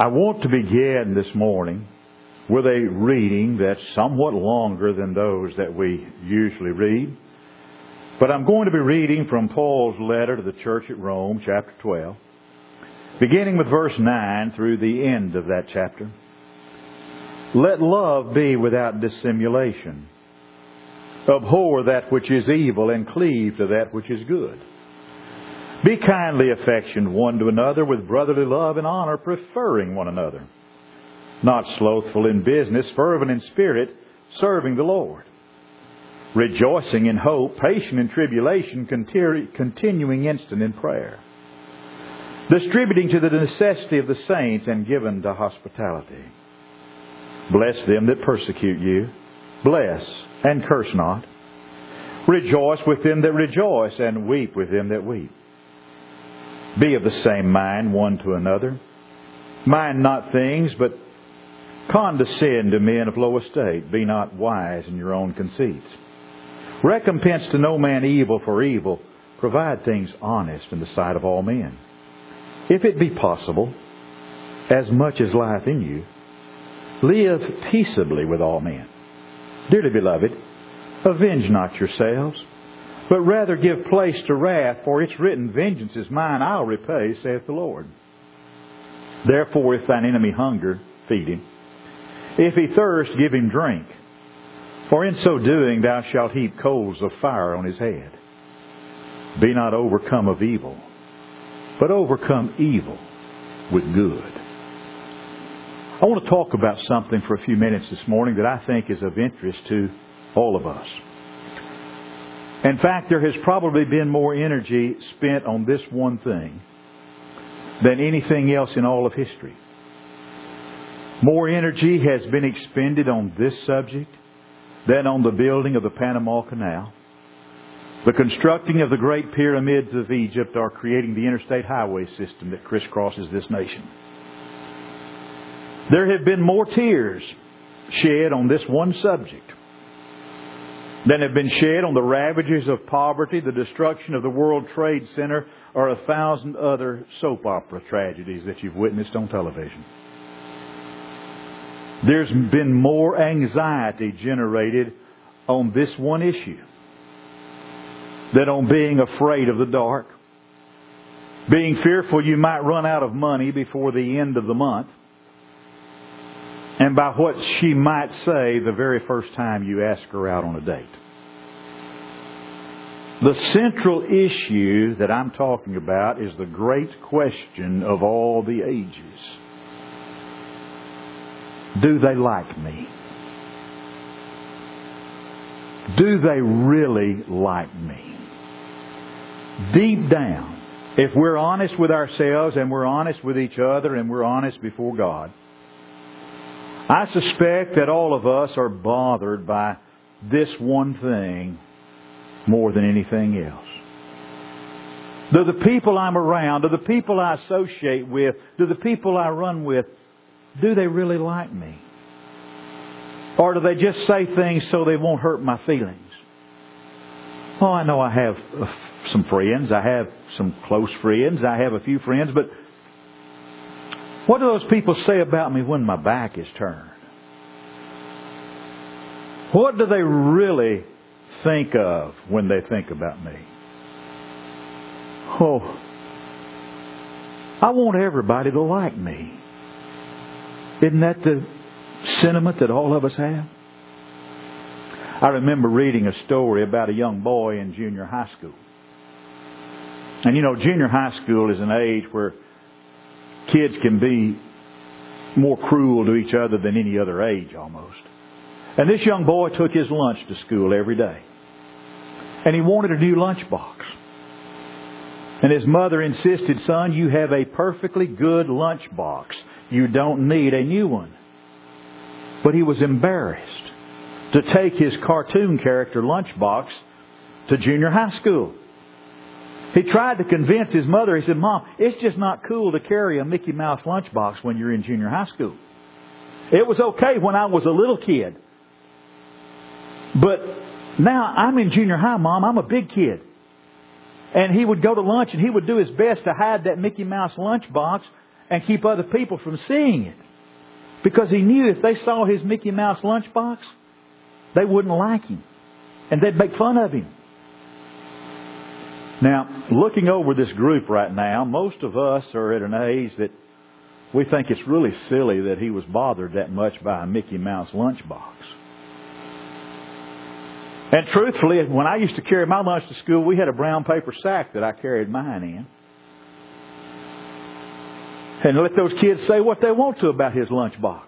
I want to begin this morning with a reading that's somewhat longer than those that we usually read. But I'm going to be reading from Paul's letter to the church at Rome, chapter 12, beginning with verse 9 through the end of that chapter. Let love be without dissimulation. Abhor that which is evil and cleave to that which is good. Be kindly affectioned one to another with brotherly love and honor, preferring one another. Not slothful in business, fervent in spirit, serving the Lord. Rejoicing in hope, patient in tribulation, continuing instant in prayer. Distributing to the necessity of the saints and given to hospitality. Bless them that persecute you. Bless and curse not. Rejoice with them that rejoice, and weep with them that weep. Be of the same mind one to another. Mind not things, but condescend to men of low estate. Be not wise in your own conceits. Recompense to no man evil for evil. Provide things honest in the sight of all men. If it be possible, as much as lieth in you, live peaceably with all men. Dearly beloved, avenge not yourselves, but rather give place to wrath, for it's written, Vengeance is mine, I'll repay, saith the Lord. Therefore, if thine enemy hunger, feed him. If he thirst, give him drink. For in so doing thou shalt heap coals of fire on his head. Be not overcome of evil, but overcome evil with good. I want to talk about something for a few minutes this morning that I think is of interest to all of us. In fact, there has probably been more energy spent on this one thing than anything else in all of history. More energy has been expended on this subject than on the building of the Panama Canal, the constructing of the great pyramids of Egypt, or creating the interstate highway system that crisscrosses this nation. There have been more tears shed on this one subject than have been shed on the ravages of poverty, the destruction of the World Trade Center, or a thousand other soap opera tragedies that you've witnessed on television. There's been more anxiety generated on this one issue than on being afraid of the dark, being fearful you might run out of money before the end of the month, and by what she might say the very first time you ask her out on a date. The central issue that I'm talking about is the great question of all the ages. Do they like me? Do they really like me? Deep down, if we're honest with ourselves and we're honest with each other and we're honest before God, I suspect that all of us are bothered by this one thing more than anything else. Do the people I'm around, do the people I associate with, do the people I run with, do they really like me? Or do they just say things so they won't hurt my feelings? Oh, I know I have uh, some friends. I have some close friends. I have a few friends, but what do those people say about me when my back is turned? What do they really think of when they think about me? Oh, I want everybody to like me. Isn't that the sentiment that all of us have? I remember reading a story about a young boy in junior high school. And you know, junior high school is an age where kids can be more cruel to each other than any other age almost. And this young boy took his lunch to school every day. And he wanted a new lunchbox. And his mother insisted, son, you have a perfectly good lunchbox. You don't need a new one. But he was embarrassed to take his cartoon character lunchbox to junior high school. He tried to convince his mother. He said, Mom, it's just not cool to carry a Mickey Mouse lunchbox when you're in junior high school. It was okay when I was a little kid. But now I'm in junior high, Mom. I'm a big kid. And he would go to lunch and he would do his best to hide that Mickey Mouse lunchbox. and keep other people from seeing it. Because he knew if they saw his Mickey Mouse lunchbox, they wouldn't like him. And they'd make fun of him. Now, looking over this group right now, most of us are at an age that we think it's really silly that he was bothered that much by a Mickey Mouse lunchbox. And truthfully, when I used to carry my lunch to school, we had a brown paper sack that I carried mine in. And let those kids say what they want to about his lunchbox.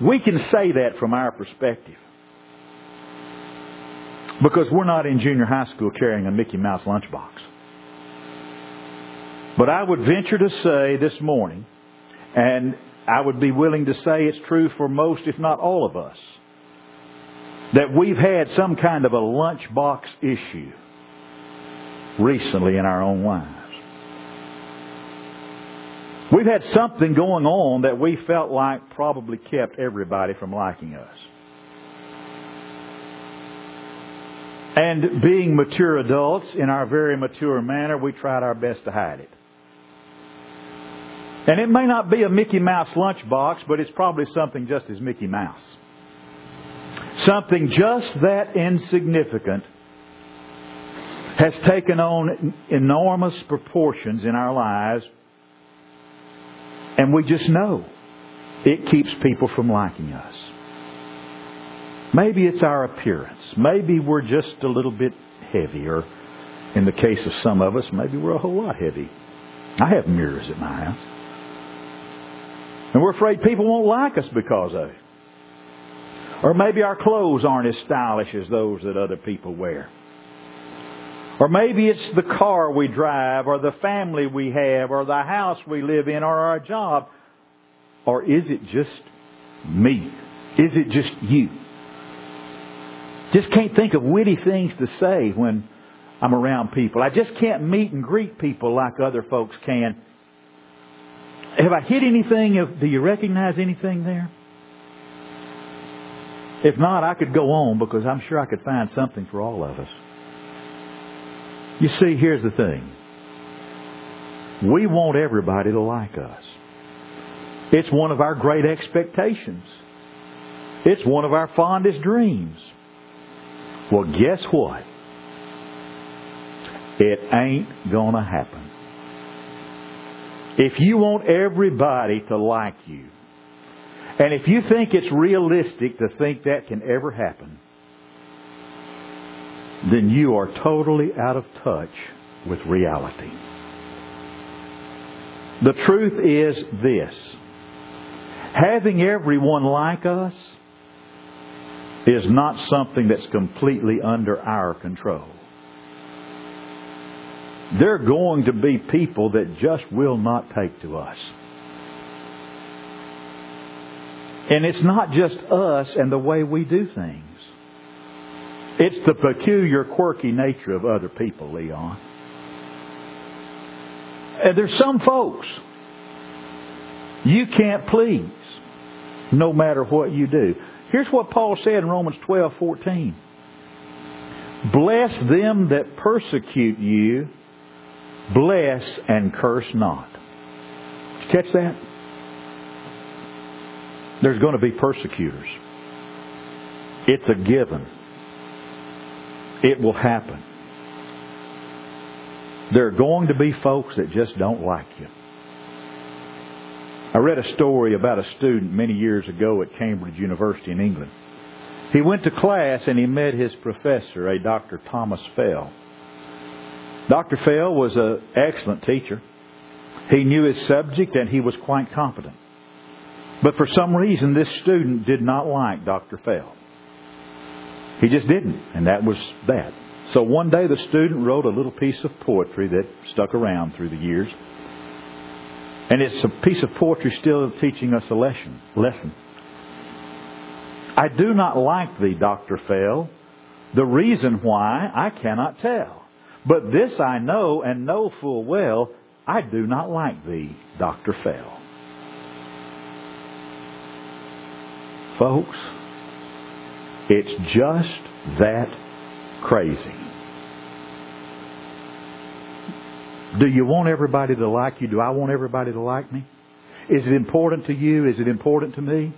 We can say that from our perspective. Because we're not in junior high school carrying a Mickey Mouse lunchbox. But I would venture to say this morning, and I would be willing to say it's true for most, if not all of us, that we've had some kind of a lunchbox issue recently in our own lives. We've had something going on that we felt like probably kept everybody from liking us. And being mature adults in our very mature manner, we tried our best to hide it. And it may not be a Mickey Mouse lunchbox, but it's probably something just as Mickey Mouse. Something just that insignificant has taken on enormous proportions in our lives, and we just know it keeps people from liking us. Maybe it's our appearance. Maybe we're just a little bit heavier. In the case of some of us, maybe we're a whole lot heavy. I have mirrors at my house. And we're afraid people won't like us because of it. Or maybe our clothes aren't as stylish as those that other people wear. Or maybe it's the car we drive, or the family we have, or the house we live in, or our job. Or is it just me? Is it just you? Just can't think of witty things to say when I'm around people. I just can't meet and greet people like other folks can. Have I hit anything? Do you recognize anything there? If not, I could go on because I'm sure I could find something for all of us. You see, here's the thing. We want everybody to like us. It's one of our great expectations. It's one of our fondest dreams. Well, guess what? It ain't gonna happen. If you want everybody to like you, and if you think it's realistic to think that can ever happen, then you are totally out of touch with reality. The truth is this. Having everyone like us is not something that's completely under our control. There are going to be people that just will not take to us. And it's not just us and the way we do things. It's the peculiar, quirky nature of other people, Leon. And there's some folks you can't please no matter what you do. Here's what Paul said in Romans 12, 14. Bless them that persecute you, bless and curse not. Did you catch that? There's going to be persecutors. It's a given. It will happen. There are going to be folks that just don't like you. I read a story about a student many years ago at Cambridge University in England. He went to class and he met his professor, a Dr. Thomas Fell. Dr. Fell was an excellent teacher. He knew his subject and he was quite competent. But for some reason, this student did not like Dr. Fell. He just didn't, and that was that. So one day the student wrote a little piece of poetry that stuck around through the years. And it's a piece of poetry still teaching us a lesson. lesson. I do not like thee, Dr. Fell. The reason why I cannot tell. But this I know and know full well, I do not like thee, Dr. Fell. Folks, it's just that crazy. Do you want everybody to like you? Do I want everybody to like me? Is it important to you? Is it important to me?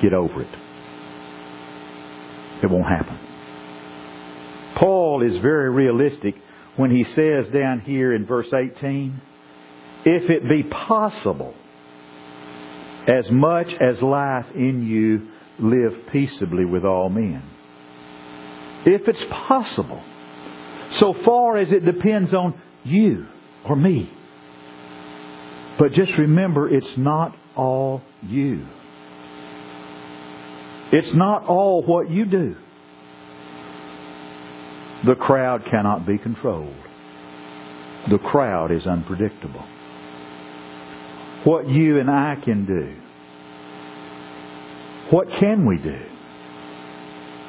Get over it. It won't happen. Paul is very realistic when he says down here in verse 18, if it be possible, as much as life in you, live peaceably with all men. If it's possible, so far as it depends on you or me. But just remember, it's not all you. It's not all what you do. The crowd cannot be controlled. The crowd is unpredictable. What you and I can do. What can we do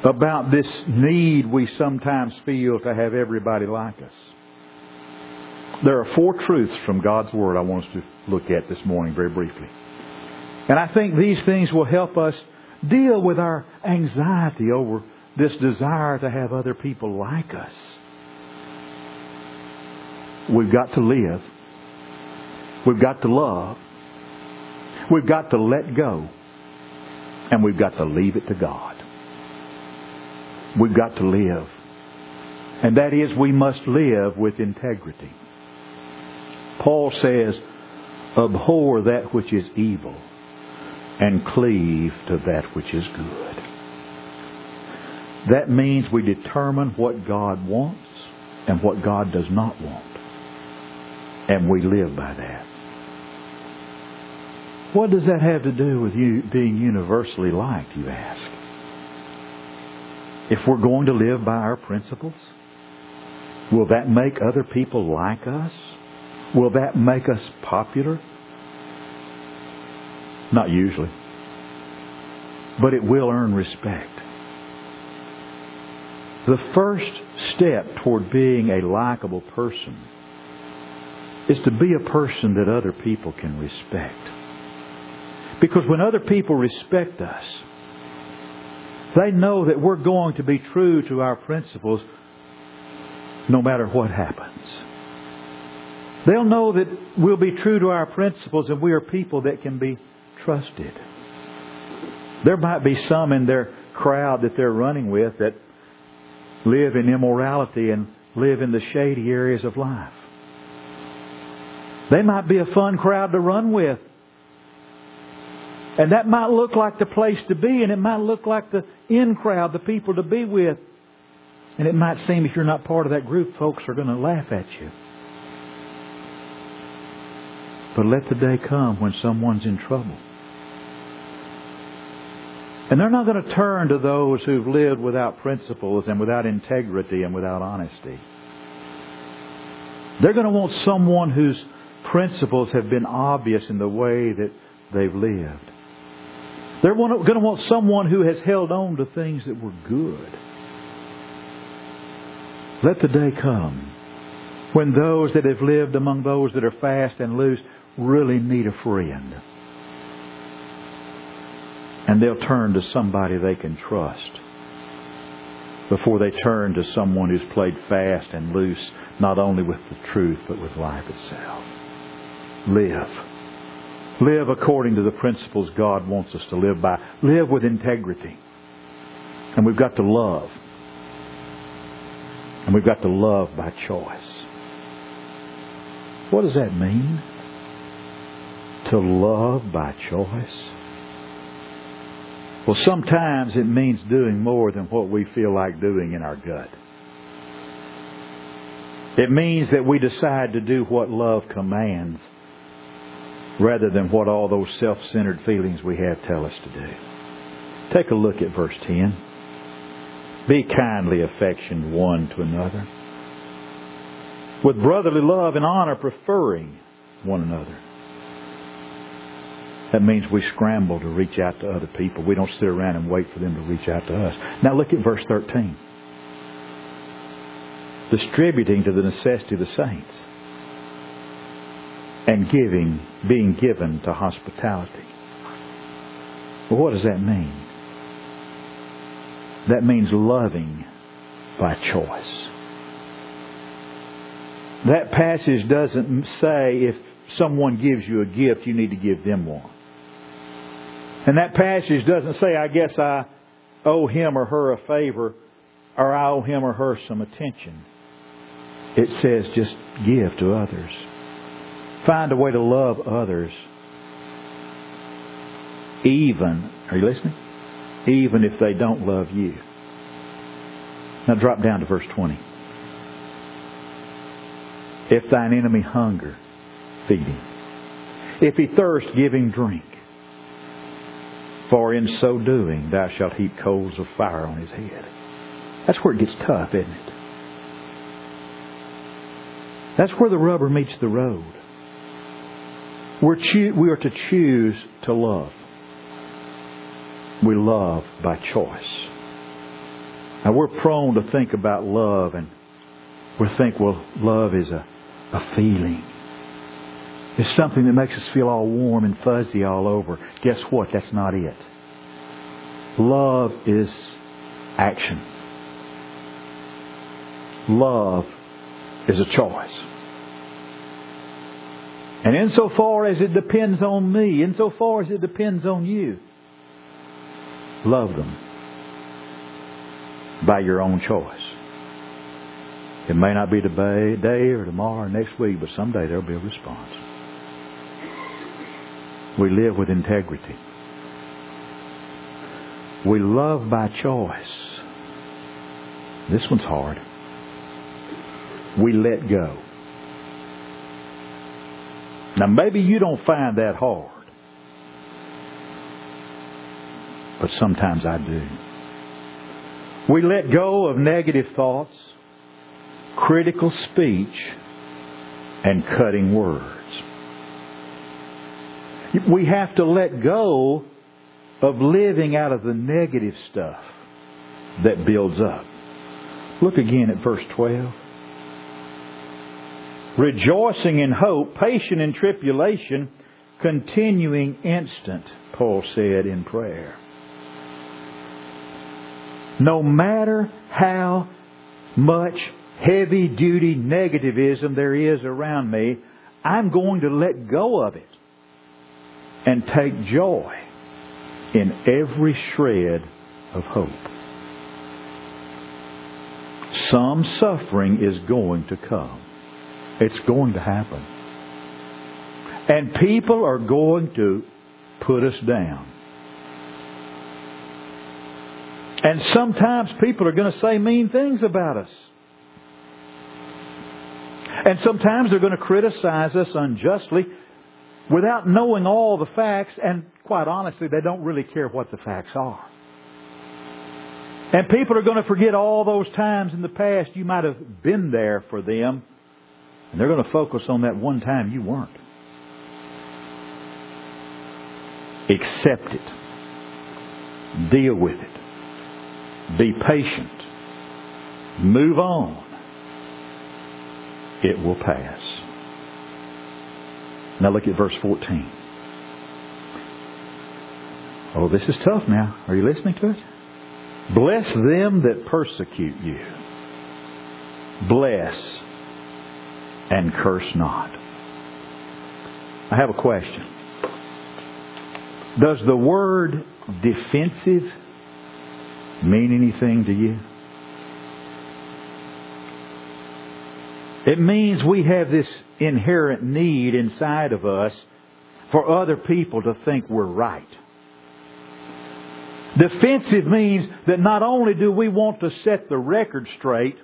about this need we sometimes feel to have everybody like us? There are four truths from God's Word I want us to look at this morning very briefly. And I think these things will help us deal with our anxiety over this desire to have other people like us. We've got to live. We've got to love. We've got to let go. And we've got to leave it to God. We've got to live. And that is, we must live with integrity. Paul says, abhor that which is evil and cleave to that which is good. That means we determine what God wants and what God does not want. And we live by that. What does that have to do with you being universally liked, you ask? If we're going to live by our principles, will that make other people like us? Will that make us popular? Not usually. But it will earn respect. The first step toward being a likable person is to be a person that other people can respect. Because when other people respect us, they know that we're going to be true to our principles no matter what happens. They'll know that we'll be true to our principles and we are people that can be trusted. There might be some in their crowd that they're running with that live in immorality and live in the shady areas of life. They might be a fun crowd to run with. And that might look like the place to be, and it might look like the in crowd, the people to be with. And it might seem if you're not part of that group, folks are going to laugh at you. But let the day come when someone's in trouble. And they're not going to turn to those who've lived without principles and without integrity and without honesty. They're going to want someone whose principles have been obvious in the way that they've lived. They're going to want someone who has held on to things that were good. Let the day come when those that have lived among those that are fast and loose really need a friend. And they'll turn to somebody they can trust before they turn to someone who's played fast and loose, not only with the truth, but with life itself. Live. Live according to the principles God wants us to live by. Live with integrity. And we've got to love. And we've got to love by choice. What does that mean? To love by choice? Well, sometimes it means doing more than what we feel like doing in our gut. It means that we decide to do what love commands rather than what all those self-centered feelings we have tell us to do. Take a look at verse 10. Be kindly affectioned one to another. With brotherly love and honor preferring one another. That means we scramble to reach out to other people. We don't sit around and wait for them to reach out to us. Now look at verse 13. Distributing to the necessity of the saints and giving, being given to hospitality. Well, what does that mean? That means loving by choice. that passage doesn't say if someone gives you a gift, you need to give them one. And that passage doesn't say, I guess I owe him or her a favor or I owe him or her some attention. It says just give to others. Find a way to love others. Even, are you listening? Even if they don't love you. Now drop down to verse 20. If thine enemy hunger, feed him. If he thirst, give him drink. For in so doing thou shalt heap coals of fire on his head. That's where it gets tough, isn't it? That's where the rubber meets the road. We're choo- we are to choose to love. We love by choice. Now we're prone to think about love and we think, well, love is a, a feeling. It's something that makes us feel all warm and fuzzy all over. Guess what? That's not it. Love is action. Love is a choice. And insofar as it depends on me, insofar as it depends on you, love them by your own choice. It may not be today or tomorrow or next week, but someday there'll be a response. We live with integrity. We love by choice. This one's hard. We let go. Now maybe you don't find that hard. But sometimes I do. We let go of negative thoughts, critical speech, and cutting words. We have to let go of living out of the negative stuff that builds up. Look again at verse 12. Rejoicing in hope, patient in tribulation, continuing instant, Paul said in prayer. No matter how much heavy duty negativism there is around me, I'm going to let go of it and take joy in every shred of hope. Some suffering is going to come. It's going to happen. And people are going to put us down. And sometimes people are going to say mean things about us. And sometimes they're going to criticize us unjustly without knowing all the facts, and quite honestly, they don't really care what the facts are. And people are going to forget all those times in the past you might have been there for them, and they're going to focus on that one time you weren't. Accept it. Deal with it. Be patient. Move on. It will pass. Now look at verse 14. Oh, this is tough now. Are you listening to it? Bless them that persecute you. Bless and curse not. I have a question. Does the word defensive mean anything to you? It means we have this inherent need inside of us for other people to think we're right. Defensive means that not only do we want to set the record straight,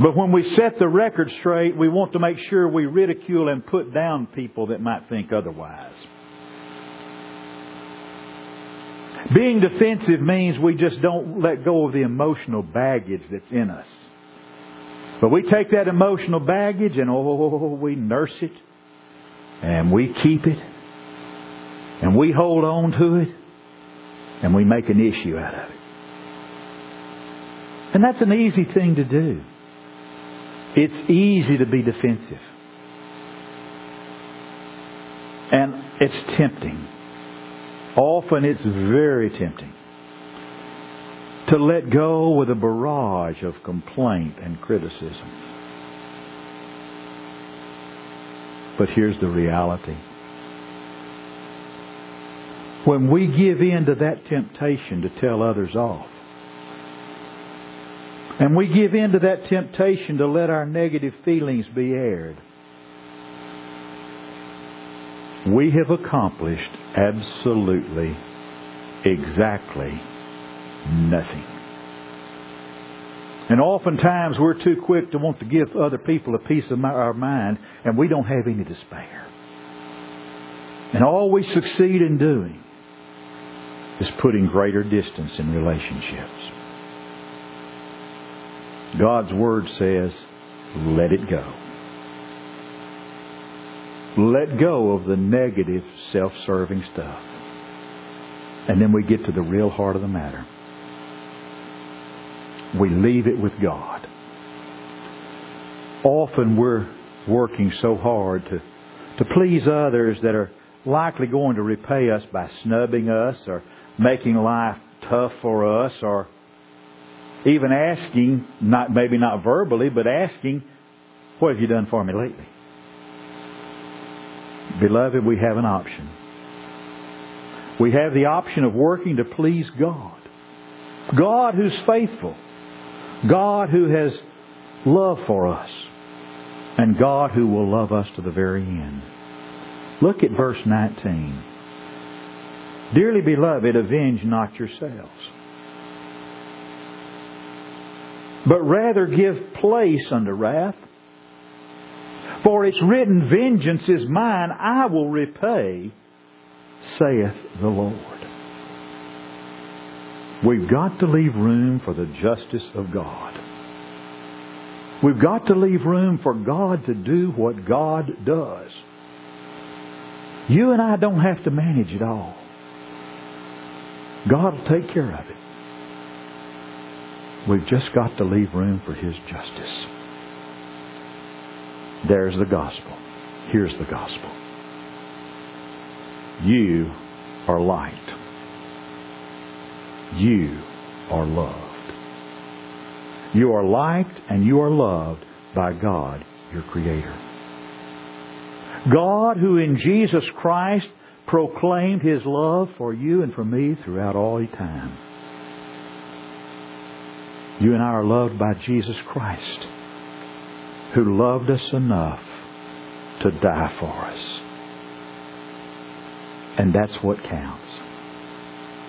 but when we set the record straight, we want to make sure we ridicule and put down people that might think otherwise. Being defensive means we just don't let go of the emotional baggage that's in us. But we take that emotional baggage and oh, we nurse it and we keep it and we hold on to it and we make an issue out of it. And that's an easy thing to do. It's easy to be defensive. And it's tempting. Often it's very tempting to let go with a barrage of complaint and criticism. But here's the reality. When we give in to that temptation to tell others off, and we give in to that temptation to let our negative feelings be aired, we have accomplished absolutely, exactly nothing. And oftentimes we're too quick to want to give other people a piece of our mind, and we don't have any to spare. And all we succeed in doing is putting greater distance in relationships. God's Word says, let it go. Let go of the negative, self-serving stuff. And then we get to the real heart of the matter. We leave it with God. Often we're working so hard to, to please others that are likely going to repay us by snubbing us or making life tough for us or even asking, not maybe not verbally, but asking, what have you done for me lately? Beloved, we have an option. We have the option of working to please God. God who's faithful. God who has love for us. And God who will love us to the very end. Look at verse 19. Dearly beloved, avenge not yourselves. But rather give place unto wrath. For it's written, Vengeance is mine, I will repay, saith the Lord. We've got to leave room for the justice of God. We've got to leave room for God to do what God does. You and I don't have to manage it all. God will take care of it. We've just got to leave room for His justice. There's the gospel. Here's the gospel. You are light. You are loved. You are liked and you are loved by God, your Creator. God, who in Jesus Christ proclaimed His love for you and for me throughout all time. You and I are loved by Jesus Christ, who loved us enough to die for us. And that's what counts.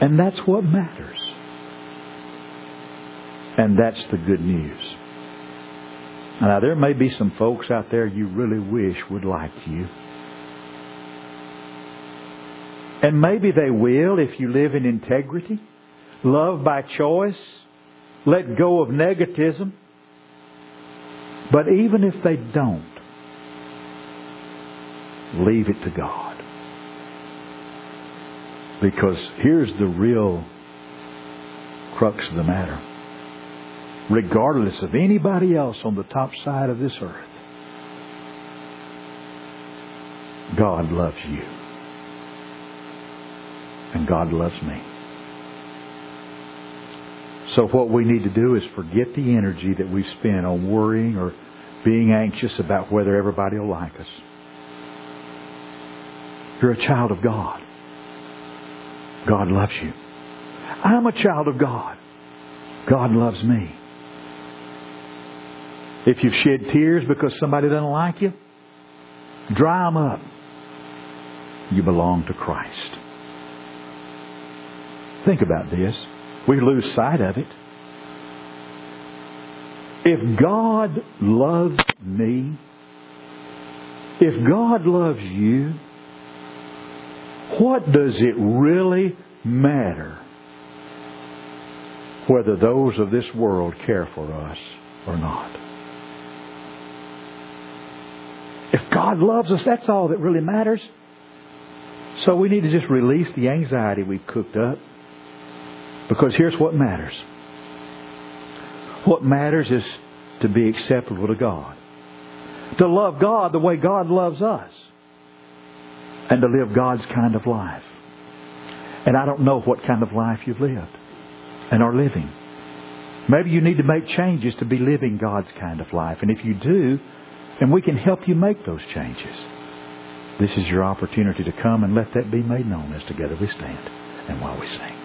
And that's what matters. And that's the good news. Now, there may be some folks out there you really wish would like you. And maybe they will if you live in integrity, love by choice, let go of negativism. But even if they don't, leave it to God. Because here's the real crux of the matter. Regardless of anybody else on the top side of this earth, God loves you. And God loves me. So what we need to do is forget the energy that we spend on worrying or being anxious about whether everybody will like us. You're a child of God. God loves you. I'm a child of God. God loves me. If you've shed tears because somebody doesn't like you, dry them up. You belong to Christ. Think about this. We lose sight of it. If God loves me, if God loves you, what does it really matter whether those of this world care for us or not? If God loves us, that's all that really matters. So we need to just release the anxiety we've cooked up. Because here's what matters. What matters is to be acceptable to God. To love God the way God loves us and to live God's kind of life. And I don't know what kind of life you've lived and are living. Maybe you need to make changes to be living God's kind of life. And if you do, then we can help you make those changes. This is your opportunity to come and let that be made known as together we stand and while we sing.